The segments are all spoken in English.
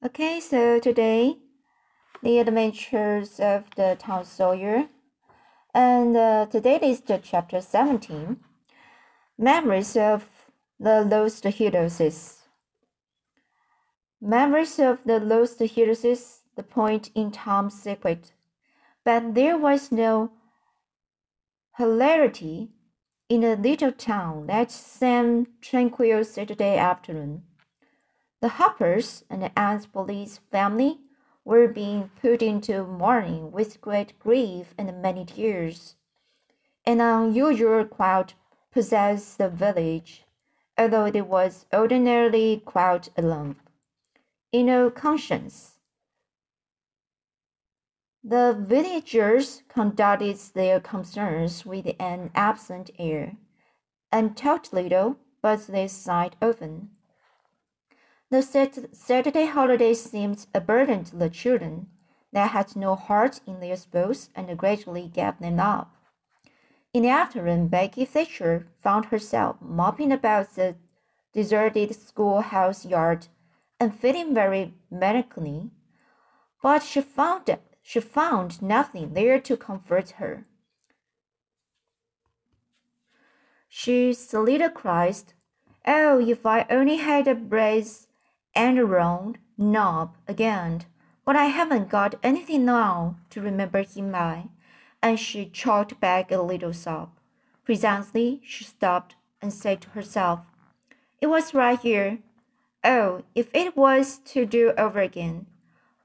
Okay, so today, the adventures of the Tom Sawyer, and uh, today is the chapter 17, Memories of the Lost Heroes. Memories of the Lost Heroes, the point in Tom's secret, but there was no hilarity in a little town that same tranquil Saturday afternoon. The Harpers and Aunt Polly's family were being put into mourning with great grief and many tears. An unusual quiet possessed the village, although it was ordinarily quiet alone. In no conscience. The villagers conducted their concerns with an absent air, and talked little, but they sighed often. The Saturday holiday seemed a burden to the children. They had no heart in their sports and gradually gave them up. In the afternoon, Becky Thatcher found herself mopping about the deserted schoolhouse yard and feeling very melancholy. But she found she found nothing there to comfort her. She soliloquized, "Oh, if I only had a brace and round knob again, but I haven't got anything now to remember him by. And she choked back a little sob. Presently she stopped and said to herself, It was right here. Oh, if it was to do over again,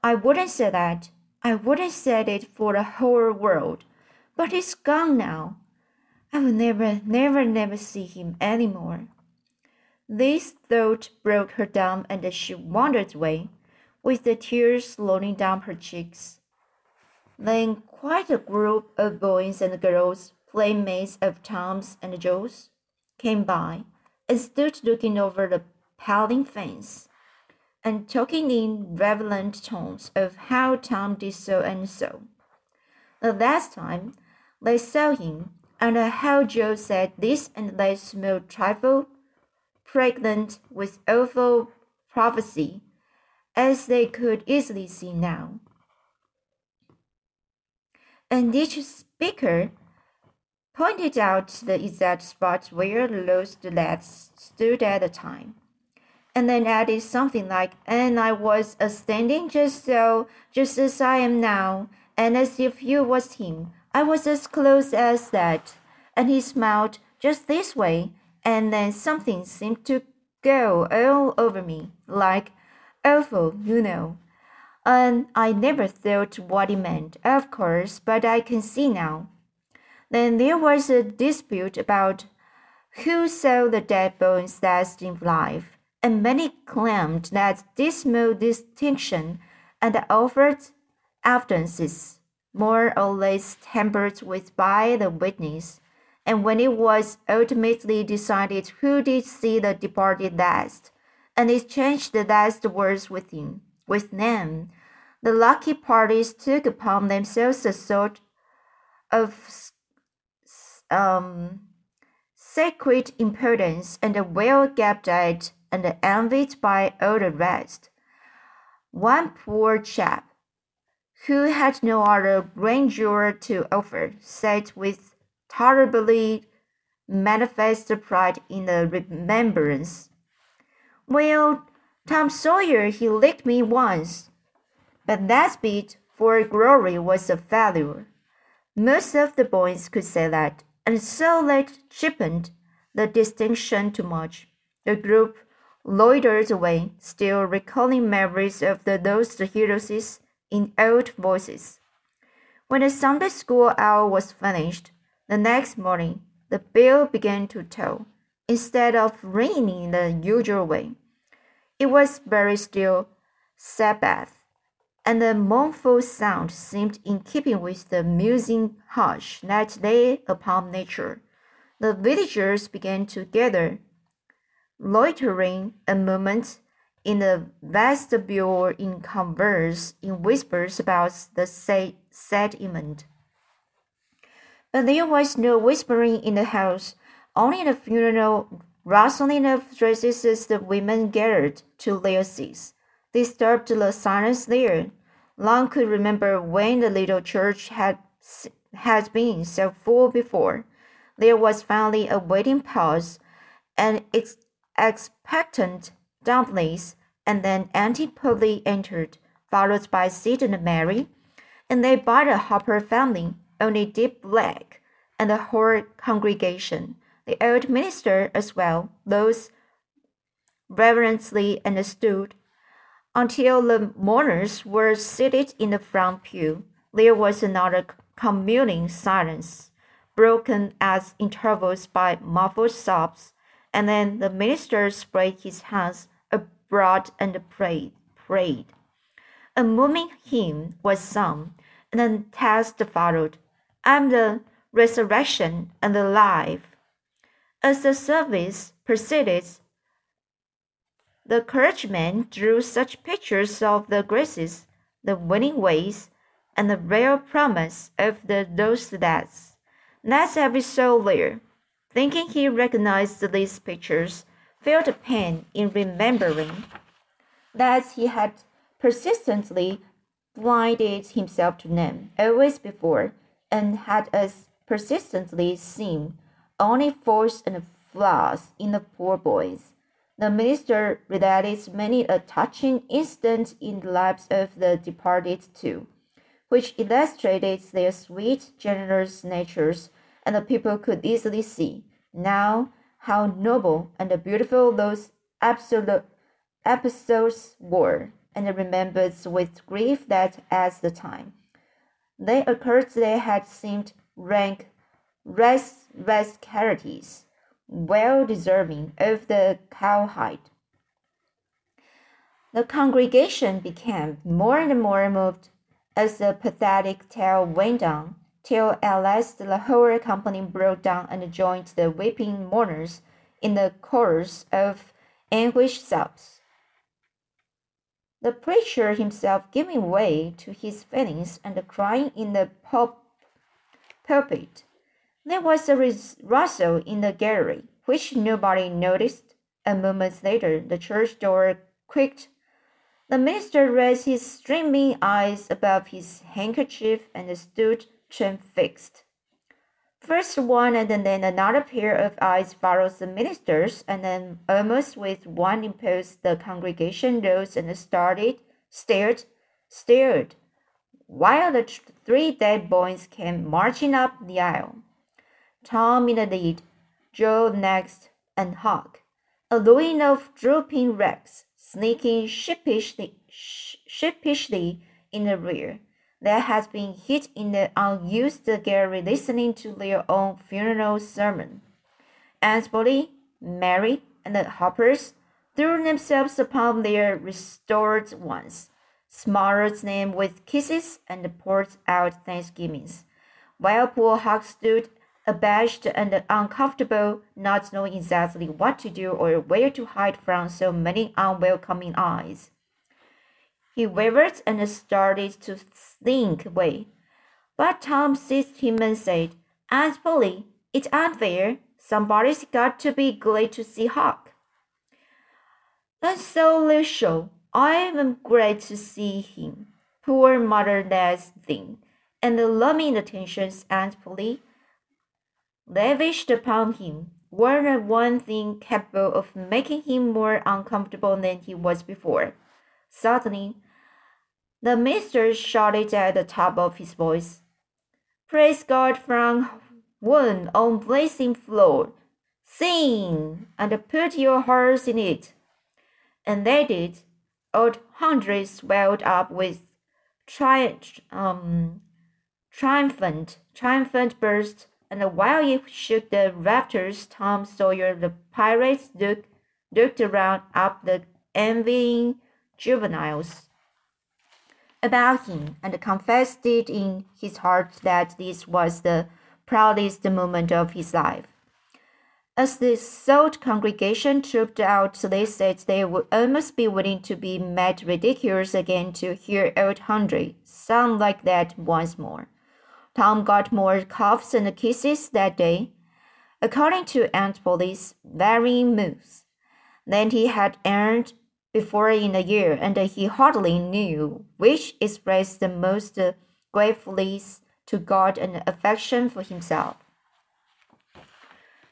I wouldn't say that. I wouldn't say it for the whole world. But he's gone now. I will never, never, never see him any more. This thought broke her down, and she wandered away, with the tears rolling down her cheeks. Then quite a group of boys and girls, playmates of Tom's and Joe's, came by and stood looking over the paling fence and talking in relevant tones of how Tom did so and so. The last time they saw him, and how Joe said this and that small trifle pregnant with awful prophecy, as they could easily see now. And each speaker pointed out the exact spot where the lost lads stood at the time, and then added something like, And I was a standing just so, just as I am now, and as if you was him. I was as close as that. And he smiled just this way, and then something seemed to go all over me, like awful, you know. And I never thought what it meant, of course, but I can see now. Then there was a dispute about who saw the dead bones last in life, and many claimed that this dismal distinction and offered evidences, more or less tampered with by the witness and when it was ultimately decided who did see the departed last, and exchanged the last words with him, with them, the lucky parties took upon themselves a sort of um, sacred importance and well gaped at and envied by all the rest. One poor chap, who had no other grandeur to offer, sat with horribly manifest pride in the remembrance. Well, Tom Sawyer, he licked me once, but that bit for glory was a failure. Most of the boys could say that, and so that cheapened the distinction too much. The group loitered away, still recalling memories of the lost heroes in old voices. When the Sunday school hour was finished, the next morning, the bell began to toll, instead of ringing in the usual way. It was very still Sabbath, and the mournful sound seemed in keeping with the musing hush that lay upon nature. The villagers began to gather, loitering a moment in the vestibule in converse in whispers about the sad event. But there was no whispering in the house, only the funeral rustling of dresses as the women gathered to their seats. disturbed the silence there. Long could remember when the little church had had been so full before. There was finally a waiting pause, and ex expectant dumplings, and then Auntie Polly entered, followed by Sid and Mary, and they brought a Harper family, only deep black, and the whole congregation, the old minister as well, those reverently understood. Until the mourners were seated in the front pew, there was another communing silence, broken at intervals by muffled sobs, and then the minister spread his hands abroad and prayed. prayed. A moving hymn was sung, and the text followed. I am the resurrection and the life. As the service proceeded, the clergyman drew such pictures of the graces, the winning ways, and the real promise of the those days. That's every soul there, thinking he recognized these pictures, felt a pain in remembering that he had persistently blinded himself to them always before, and had as persistently seen only faults and flaws in the poor boys. The minister related many a touching incident in the lives of the departed too, which illustrated their sweet, generous natures, and the people could easily see now how noble and beautiful those absolute episodes were, and remembered with grief that at the time they occurred they had seemed rank rascalities well deserving of the cowhide. The congregation became more and more moved as the pathetic tale went on, till at last the whole company broke down and joined the weeping mourners in the chorus of anguished sobs. The preacher himself giving way to his feelings and crying in the pulpit there was a rustle in the gallery, which nobody noticed. A moment later, the church door creaked. The minister raised his streaming eyes above his handkerchief and stood transfixed. First one and then another pair of eyes followed the ministers, and then almost with one impulse the congregation rose and started, stared, stared, while the three dead boys came marching up the aisle. Tom in the lead, Joe next, and Huck, a line of drooping wrecks sneaking sheepishly, sheepishly in the rear. That has been hid in the unused gallery listening to their own funeral sermon. Polly, Mary, and the Harpers threw themselves upon their restored ones, smothered them with kisses, and poured out thanksgivings, while poor Huck stood abashed and uncomfortable, not knowing exactly what to do or where to hide from so many unwelcoming eyes. He mm-hmm. wavered and started to slink away. But Tom seized him and said, Aunt Polly, it's unfair. Somebody's got to be glad to see Huck. And so show. I am glad to see him. Poor motherless thing. And the loving attentions Aunt Polly lavished upon him were the one thing capable of making him more uncomfortable than he was before. Suddenly, the minister shouted at the top of his voice, Praise God from one on blazing floor. Sing and put your hearts in it. And they did. Old hundreds swelled up with tri- um, triumphant, triumphant burst and while it shook the rafters, Tom Sawyer, the pirates, looked, looked around up the envying juveniles about him and confessed it in his heart that this was the proudest moment of his life. As the sold congregation trooped out, they said they uh, would almost be willing to be made ridiculous again to hear old Hundred sound like that once more. Tom got more cuffs and kisses that day, according to Aunt Polly's varying moods, than he had earned before in a year, and he hardly knew which expressed the most gratefulness to God and affection for himself.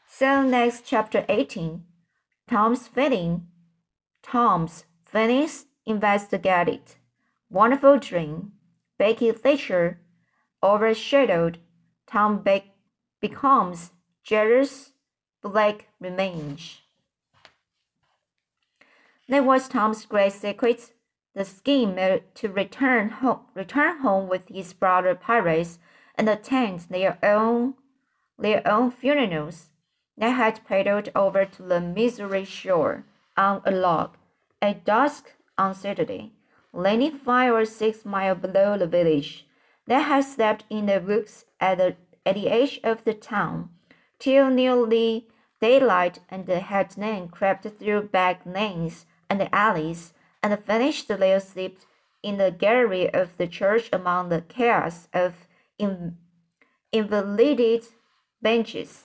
So next chapter 18, Tom's feeling. Tom's feelings investigated. Wonderful dream. Becky Thatcher overshadowed. Tom Beck becomes jealous. Black remains. That was Tom's great secret. The scheme to return home, return home with his brother pirates and attend their own, their own funerals. They had paddled over to the Missouri shore on a log at dusk on Saturday, landing five or six miles below the village. They had slept in the woods at the, at the edge of the town till nearly daylight and had then crept through back lanes and the alleys, and finished their sleep in the gallery of the church among the chaos of in, invalided benches.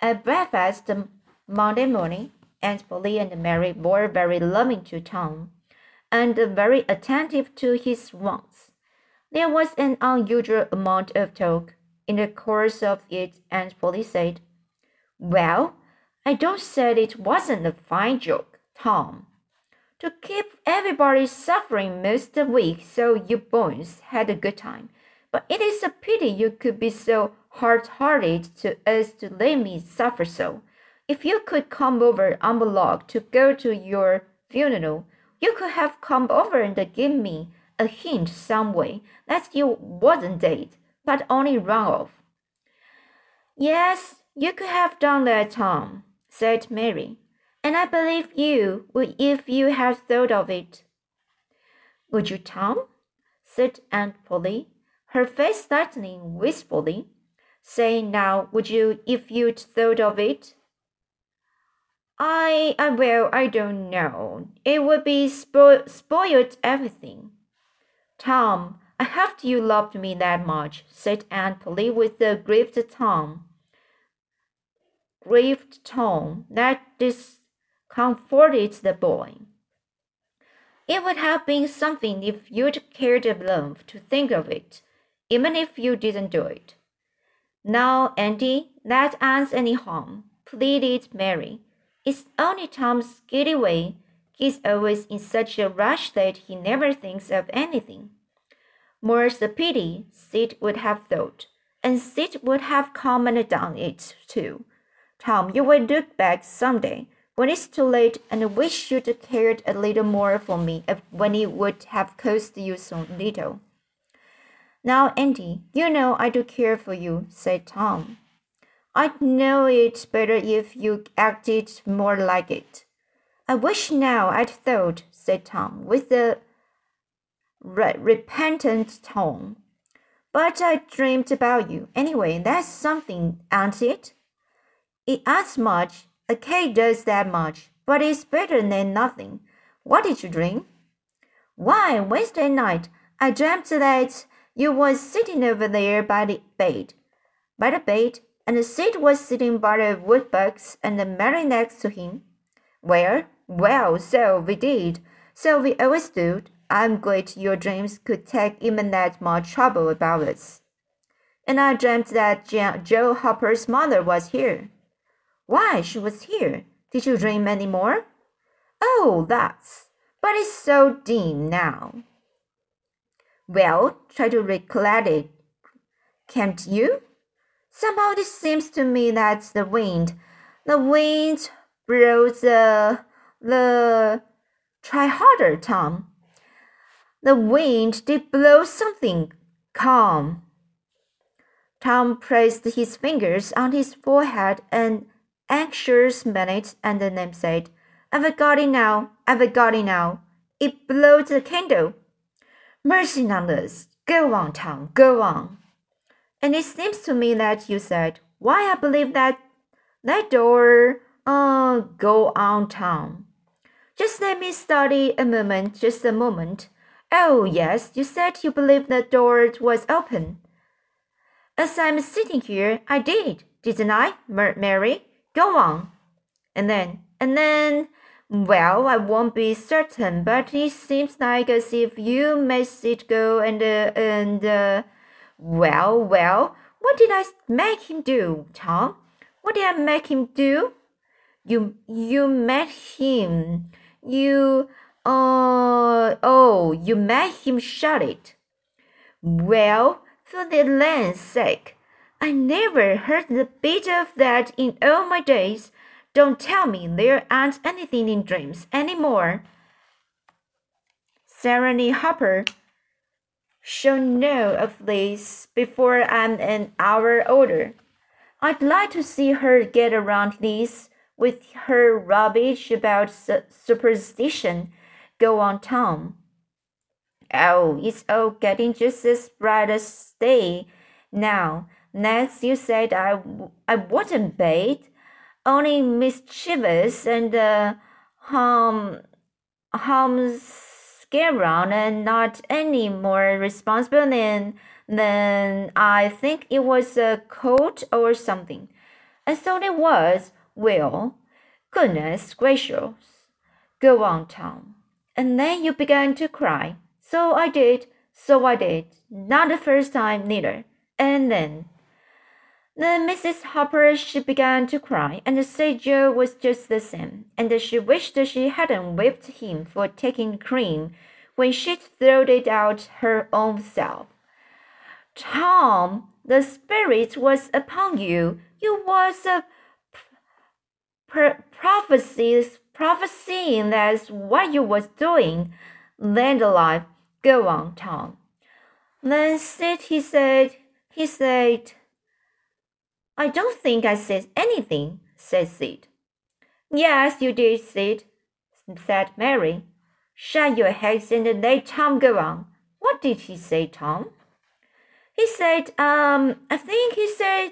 At breakfast the Monday morning, Aunt Polly and Mary were very loving to Tom, and very attentive to his wants. There was an unusual amount of talk. In the course of it, Aunt Polly said, Well, I don't say it wasn't a fine joke. Tom. To keep everybody suffering most of the week so you boys had a good time. But it is a pity you could be so hard-hearted to us to let me suffer so. If you could come over on the log to go to your funeral, you could have come over and give me a hint some way that you wasn't dead, but only run off. Yes, you could have done that, Tom, said Mary and I believe you would if you had thought of it. Would you, Tom? said Aunt Polly, her face lightening wistfully. Say now, would you if you'd thought of it? I, I well, I don't know. It would be spo spoiled everything. Tom, I hoped you loved me that much, said Aunt Polly with a grieved tone. Grieved tone that this comforted the boy. It would have been something if you'd cared enough to think of it, even if you didn't do it. Now, Andy, that ends any harm, pleaded Mary. It's only Tom's giddy way. He's always in such a rush that he never thinks of anything. More's the pity, Sid would have thought, and Sid would have commented on it too. Tom, you will look back some day when it's too late and I wish you'd cared a little more for me when it would have cost you so little. Now, Andy, you know I do care for you, said Tom. I'd know it better if you acted more like it. I wish now I'd thought, said Tom, with a re repentant tone. But I dreamed about you. Anyway, that's something, ain't it? It adds much a cake does that much, but it's better than nothing. What did you dream? Why, Wednesday night I dreamt that you was sitting over there by the bed, by the bed, and Sid was sitting by the woodbox and the Mary next to him. Well, well, so we did. So we always do. I'm glad your dreams could take even that much trouble about us. And I dreamt that Joe Harper's mother was here. Why, she was here. Did you dream any more? Oh, that's. But it's so dim now. Well, try to recollect it. Can't you? Somehow it seems to me that's the wind. The wind blows the the. Try harder, Tom. The wind did blow something. Calm. Tom placed his fingers on his forehead and anxious minute and then said, I've got it now, I've got it now. It blows the candle. Mercy on us. Go on, Tom, go on. And it seems to me that you said, Why I believe that that door uh go on, Tom. Just let me study a moment, just a moment. Oh, yes, you said you believed the door was open. As I'm sitting here, I did, didn't I, Mary? Go on. And then, and then, Well, I won't be certain, but it seems like as if you made it go and uh, and uh, well, well, what did I make him do, Tom? What did I make him do? You you met him. You uh oh, you made him shut it. Well, for the land's sake, I never heard the bit of that in all my days. Don't tell me there aren't anything in dreams any more. Serenity Harper should know of this before I'm an hour older. I'd like to see her get around this with her rubbish about su superstition. Go on, Tom. Oh, it's all getting just as bright as day now. Next, you said I, I wasn't bait only mischievous and uh, harm, harm around and not any more responsible than, than I think it was a coat or something. And so it was. Well, goodness gracious. Go on, Tom. And then you began to cry. So I did. So I did. Not the first time, neither. And then then Mrs. Harper she began to cry, and said Joe was just the same, and she wished she hadn't whipped him for taking cream when she'd thrown it out her own self. Tom, the spirit was upon you. You was a prophecy, prophesying that's what you was doing. Land alive, go on, Tom. Then Sid, he said, he said, I don't think I said anything, said Sid. Yes, you did, Sid, said Mary. Shut your heads and let Tom go on. What did he say, Tom? He said, um, I think he said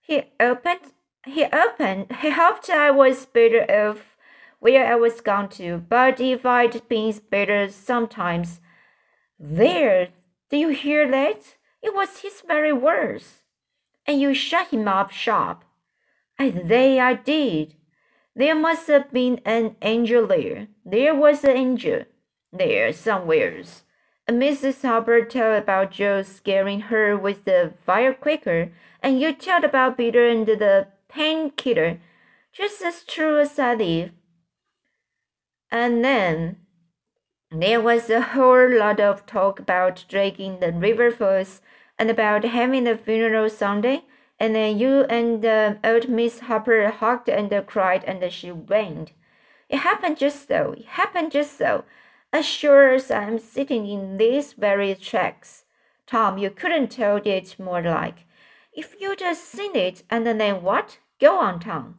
he opened, he opened, he hoped I was better off where I was gone to, but if I'd been better sometimes. There, do you hear that? It was his very words and you shut him up sharp. I say I did. There must have been an angel there. There was an angel there somewheres. And Mrs. Harper told about Joe scaring her with the firecracker, and you told about Peter and the painkiller, just as true as I live. And then there was a whole lot of talk about dragging the river first and about having a funeral Sunday. And then you and uh, old Miss Harper hugged and cried, and she went. It happened just so. It happened just so. As sure as I'm sitting in these very tracks. Tom, you couldn't tell it more like. If you just seen it, and then what? Go on, Tom.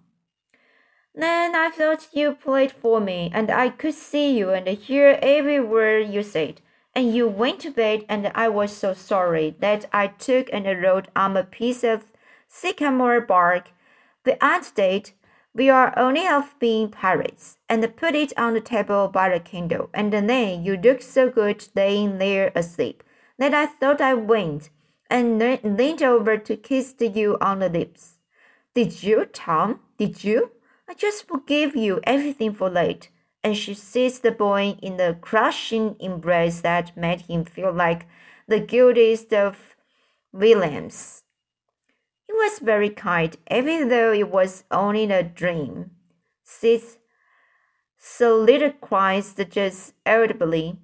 Then I thought you played for me, and I could see you and hear every word you said and you went to bed, and I was so sorry that I took and wrote on a piece of sycamore bark the antidote we are only of being pirates, and put it on the table by the candle. And then you looked so good laying there asleep that I thought I went and leaned over to kiss you on the lips. Did you, Tom? Did you? I just forgive you everything for late and she seized the boy in the crushing embrace that made him feel like the guiltiest of villains. He was very kind, even though it was only a dream. Sid soliloquized just irritably.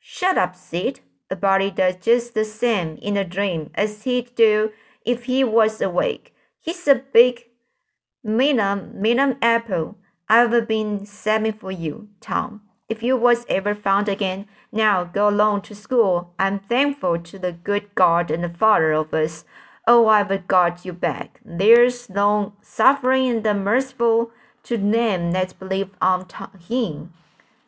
Shut up, Sid. A body does just the same in a dream as he'd do if he was awake. He's a big, minum, minum apple I've been saving for you, Tom. If you was ever found again, now go along to school. I'm thankful to the good God and the Father of us. Oh, I've got you back. There's long suffering and the merciful to them that believe on Him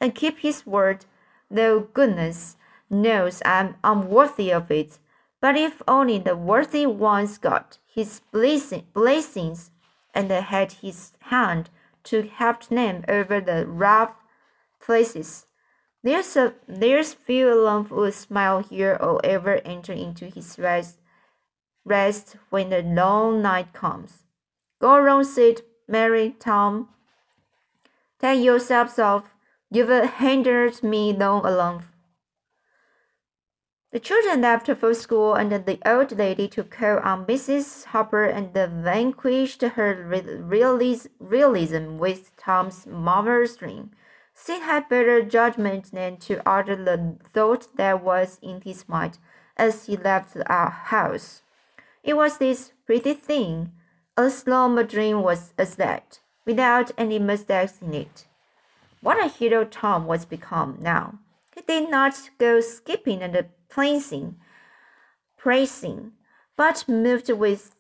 and keep His word, though goodness knows I'm unworthy of it. But if only the worthy ones got His blessing, blessings and had His hand to help them over the rough places. There's a there's few lump would smile here or ever enter into his rest rest when the long night comes. Go around, said Mary Tom. Take yourselves off. You've hindered me long enough. The children left for school, and the old lady took call on Mrs. Harper and vanquished her realism with Tom's dream. Sid had better judgment than to utter the thought that was in his mind as he left our house. It was this pretty thing, a slumber dream was as that, without any mistakes in it. What a hero Tom was become now! He did not go skipping and praising, praising, but moved with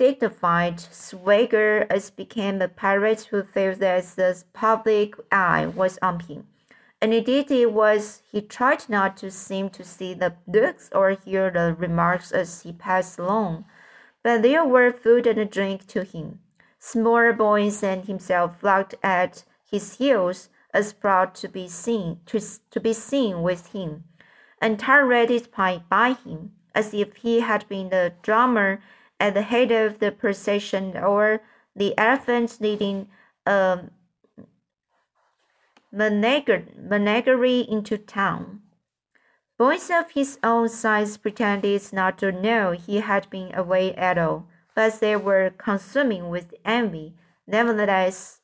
dignified swagger as became a pirate who felt that the public eye was on him. And indeed it was he tried not to seem to see the looks or hear the remarks as he passed along, but there were food and drink to him. Small boys and himself flocked at his heels as proud to be seen to, to be seen with him and tolerated by, by him, as if he had been the drummer at the head of the procession or the elephant leading um, a menagerie into town. Boys of his own size pretended not to know he had been away at all, but they were consuming with envy. Nevertheless,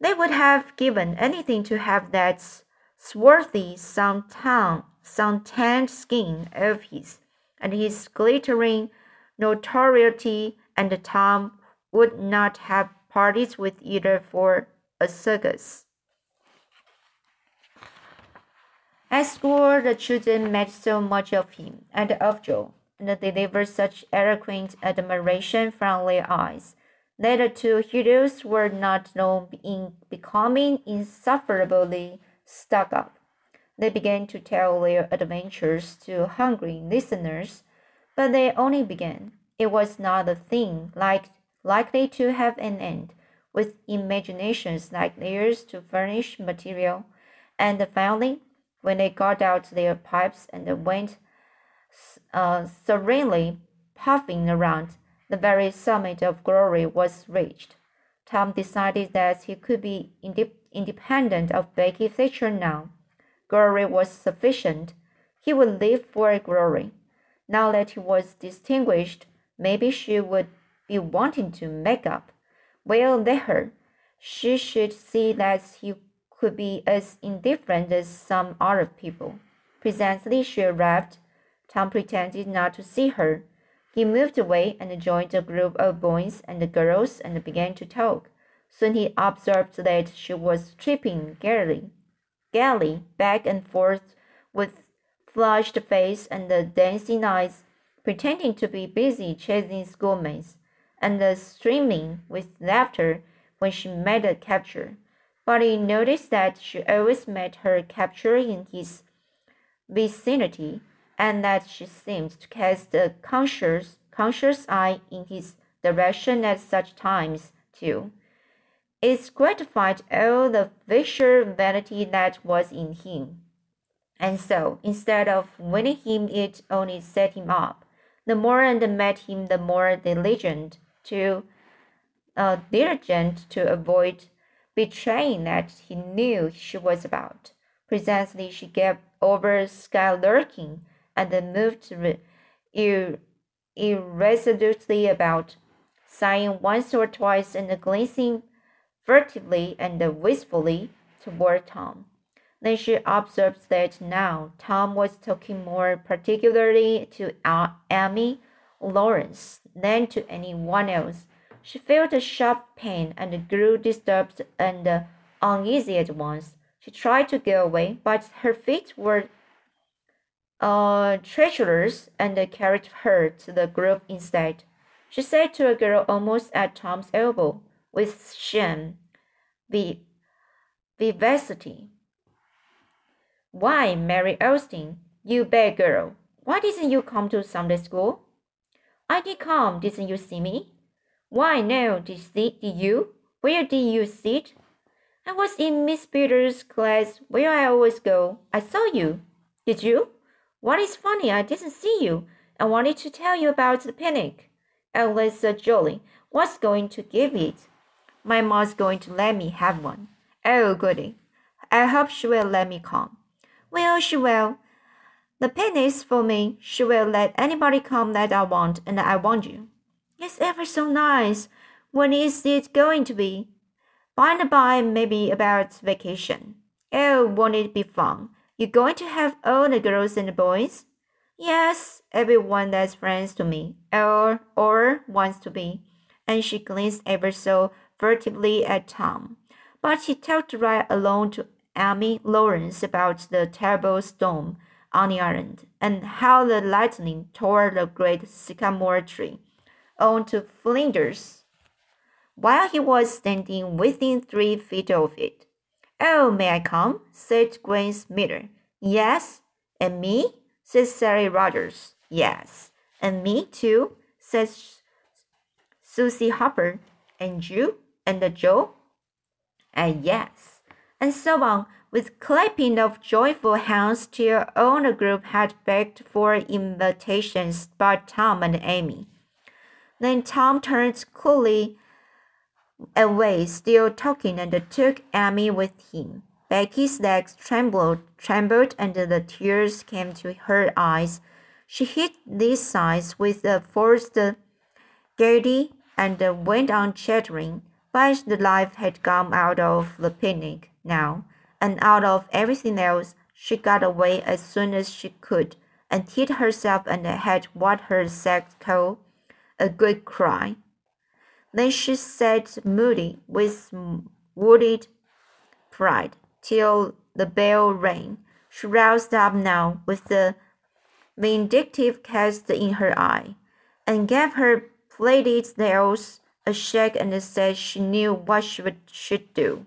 they would have given anything to have that swarthy suntan suntanned skin of his, and his glittering notoriety, and Tom would not have parties with either for a circus. At school, the children made so much of him and of Joe, and delivered such eloquent admiration from their eyes, that the two heroes were not long in becoming insufferably stuck up. They began to tell their adventures to hungry listeners, but they only began. It was not a thing like, likely to have an end, with imaginations like theirs to furnish material. And finally, when they got out their pipes and went uh, serenely puffing around, the very summit of glory was reached. Tom decided that he could be independent of Becky Thatcher now glory was sufficient. He would live for glory. Now that he was distinguished, maybe she would be wanting to make up. Well, let her. She should see that he could be as indifferent as some other people. Presently she arrived. Tom pretended not to see her. He moved away and joined a group of boys and girls and began to talk. Soon he observed that she was tripping gaily gaily back and forth with flushed face and dancing eyes, pretending to be busy chasing schoolmates, and streaming with laughter when she made a capture. But he noticed that she always made her capture in his vicinity, and that she seemed to cast a conscious, conscious eye in his direction at such times, too. It gratified all the vicious vanity that was in him. And so, instead of winning him, it only set him up. The more and met him, the more diligent to uh, diligent to avoid betraying that he knew she was about. Presently, she gave over sky lurking and moved ir er-, irresolutely about, sighing once or twice and glancing furtively and wistfully toward Tom. Then she observed that now Tom was talking more particularly to Amy Lawrence than to anyone else. She felt a sharp pain and grew disturbed and uneasy at once. She tried to go away, but her feet were uh, treacherous and carried her to the group instead. She said to a girl almost at Tom's elbow, with shame, vivacity. Why, Mary Austin, you bad girl, why didn't you come to Sunday school? I did come, didn't you see me? Why, no, did, see, did you? Where did you sit? I was in Miss Peters' class where I always go. I saw you. Did you? What is funny, I didn't see you. I wanted to tell you about the picnic. Alice uh, Jolly What's going to give it. My mom's going to let me have one. Oh, goody. I hope she will let me come. Well, she will. The picnic's for me. She will let anybody come that I want, and I want you. It's ever so nice. When is it going to be? By and by, maybe about vacation. Oh, won't it be fun? You going to have all the girls and the boys? Yes, everyone that's friends to me, or or wants to be. And she glanced ever so furtively at Tom. But he talked right along to Amy Lawrence about the terrible storm on the island and how the lightning tore the great sycamore tree onto flinders while he was standing within three feet of it. Oh, may I come? said Grace Miller. Yes. And me? said Sally Rogers. Yes. And me too, said Susie Harper. And you? And the Joe? And yes. And so on, with clapping of joyful hands till all the group had begged for invitations but Tom and Amy. Then Tom turned coolly away, still talking, and took Amy with him. Becky's legs trembled, trembled, and the tears came to her eyes. She hid these signs with a forced gaiety and went on chattering. But the life had gone out of the picnic now, and out of everything else. She got away as soon as she could, and hid herself and had what her sex called a good cry. Then she sat moody with wounded pride till the bell rang. She roused up now with the vindictive cast in her eye, and gave her plaited nails a shake and said she knew what she should do.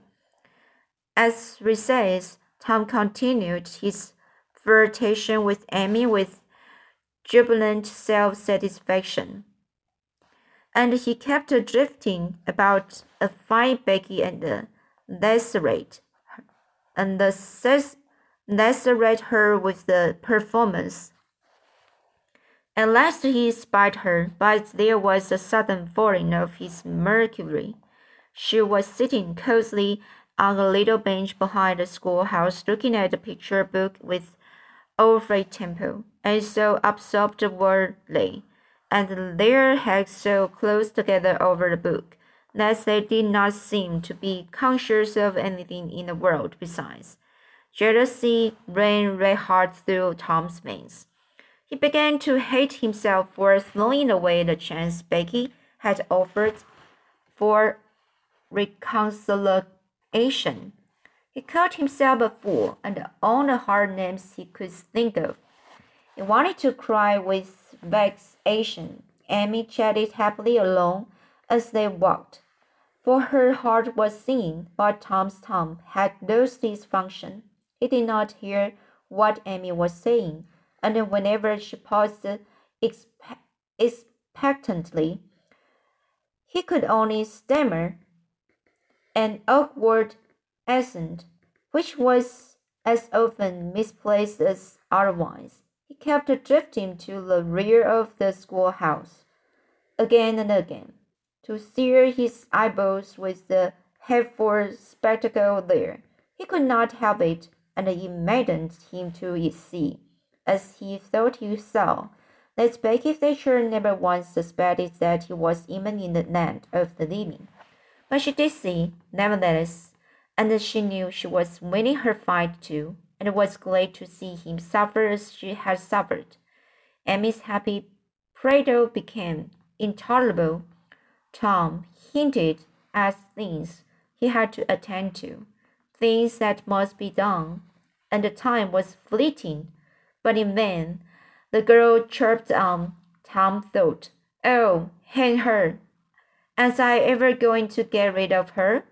As recess, Tom continued his flirtation with Amy with jubilant self satisfaction and he kept drifting about a fine Becky and lacerate, and lacerate her with the performance. At last he spied her, but there was a sudden falling of his mercury. She was sitting cosily on a little bench behind the schoolhouse, looking at a picture book with overfed tempo, and so absorbed were they and their heads so close together over the book that they did not seem to be conscious of anything in the world besides. Jealousy ran red hard through Tom's veins. He began to hate himself for throwing away the chance Becky had offered for reconciliation. He called himself a fool and all the hard names he could think of. He wanted to cry with vexation, Amy chatted happily along as they walked, for her heart was singing, but Tom's tongue had lost its function. He did not hear what Amy was saying, and whenever she paused expectantly, he could only stammer an awkward accent, which was as often misplaced as otherwise kept drifting to the rear of the schoolhouse, again and again, to sear his eyeballs with the headful spectacle there. He could not help it, and it maddened him to see, as he thought he saw, that Becky Thatcher never once suspected that he was even in the land of the living. But she did see, nevertheless, and she knew she was winning her fight too and was glad to see him suffer as she had suffered. Amy's happy prattle became intolerable. Tom hinted at things he had to attend to, things that must be done, and the time was fleeting, but in vain. The girl chirped on. Tom thought, Oh, hang her! As I ever going to get rid of her?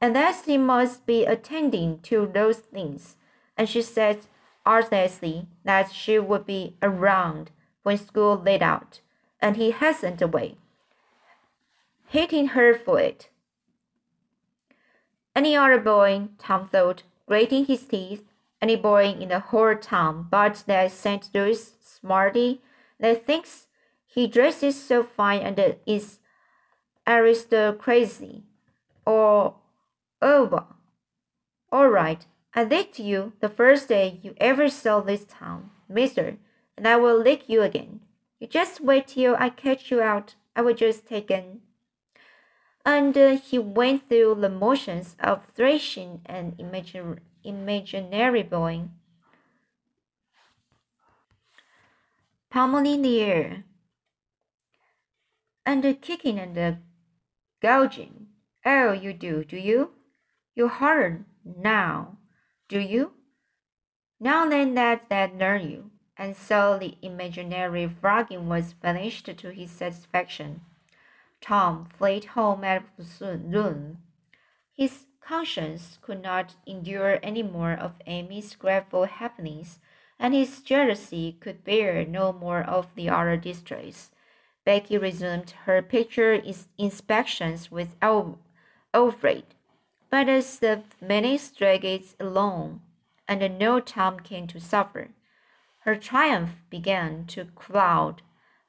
And as he must be attending to those things, and she said artlessly that she would be around when school let out, and he hastened away, hating her for it. Any other boy, Tom thought, grating his teeth, any boy in the whole town but that St. Louis smarty that thinks he dresses so fine and is aristocracy or oh, over. All right, I licked you the first day you ever saw this town, mister, and I will lick you again. You just wait till I catch you out. I will just take an. And uh, he went through the motions of thrashing an imaginary boy. Pummeling the air, and uh, kicking and uh, gouging. Oh, you do, do you? You harder now, do you? Now then that that learn you and so the imaginary frogging was finished to his satisfaction. Tom fled home at noon. His conscience could not endure any more of Amy's grateful happenings, and his jealousy could bear no more of the other distress. Becky resumed her picture inspections with Alfred, but as the minutes dragged along, and no Tom came to suffer, her triumph began to cloud,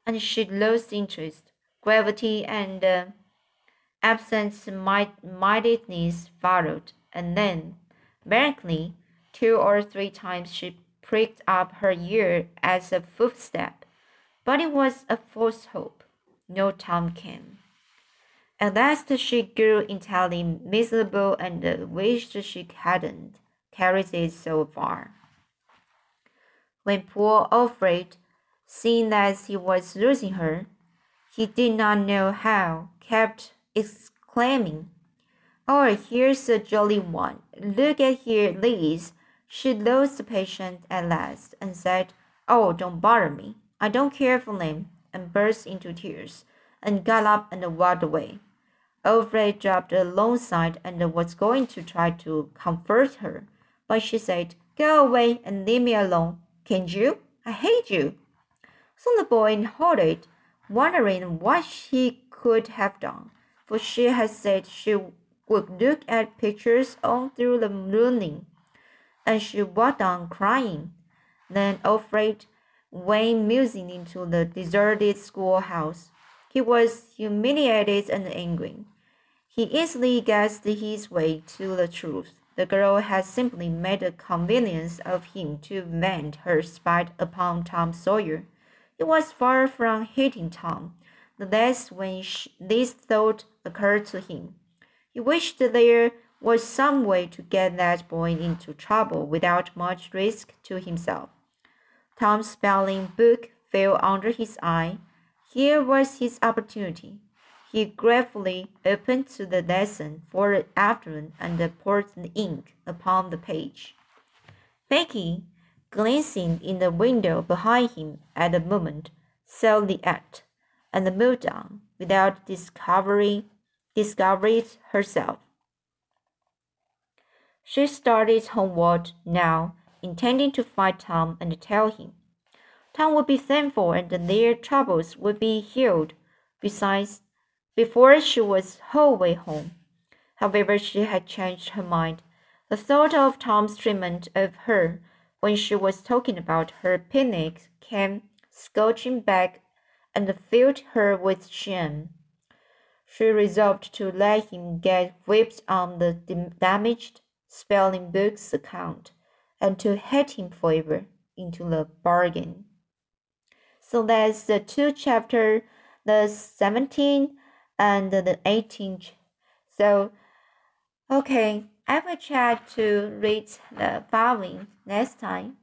and she lost interest. Gravity and uh, absent-mindedness followed, and then, mechanically, two or three times she pricked up her ear as a footstep, but it was a false hope. No Tom came. At last she grew entirely miserable and wished she hadn't carried it so far. When poor Alfred, seeing that he was losing her, he did not know how, kept exclaiming, Oh, here's a jolly one. Look at here, Liz. She lost patience at last and said, Oh, don't bother me. I don't care for them, and burst into tears, and got up and walked away. Alfred dropped alongside and was going to try to comfort her, but she said, Go away and leave me alone. Can't you? I hate you. So the boy halted, wondering what she could have done, for she had said she would look at pictures all through the morning, and she walked on crying. Then Alfred went musing into the deserted schoolhouse. He was humiliated and angry. He easily guessed his way to the truth. The girl had simply made a convenience of him to vent her spite upon Tom Sawyer. It was far from hating Tom, the less when this thought occurred to him. He wished there was some way to get that boy into trouble without much risk to himself. Tom's spelling book fell under his eye. Here was his opportunity. He gratefully opened to the lesson for the afternoon and poured the ink upon the page. Becky, glancing in the window behind him at the moment, saw the act and moved on without discovery discovered herself. She started homeward now, intending to find Tom and tell him. Tom would be thankful and their troubles would be healed. Besides, before she was halfway home. However, she had changed her mind. The thought of Tom's treatment of her when she was talking about her picnic came scorching back and filled her with shame. She resolved to let him get whipped on the damaged spelling book's account and to hate him forever into the bargain. So that's the two chapter, the 17 and the 18th. So, okay, I will try to read the following next time.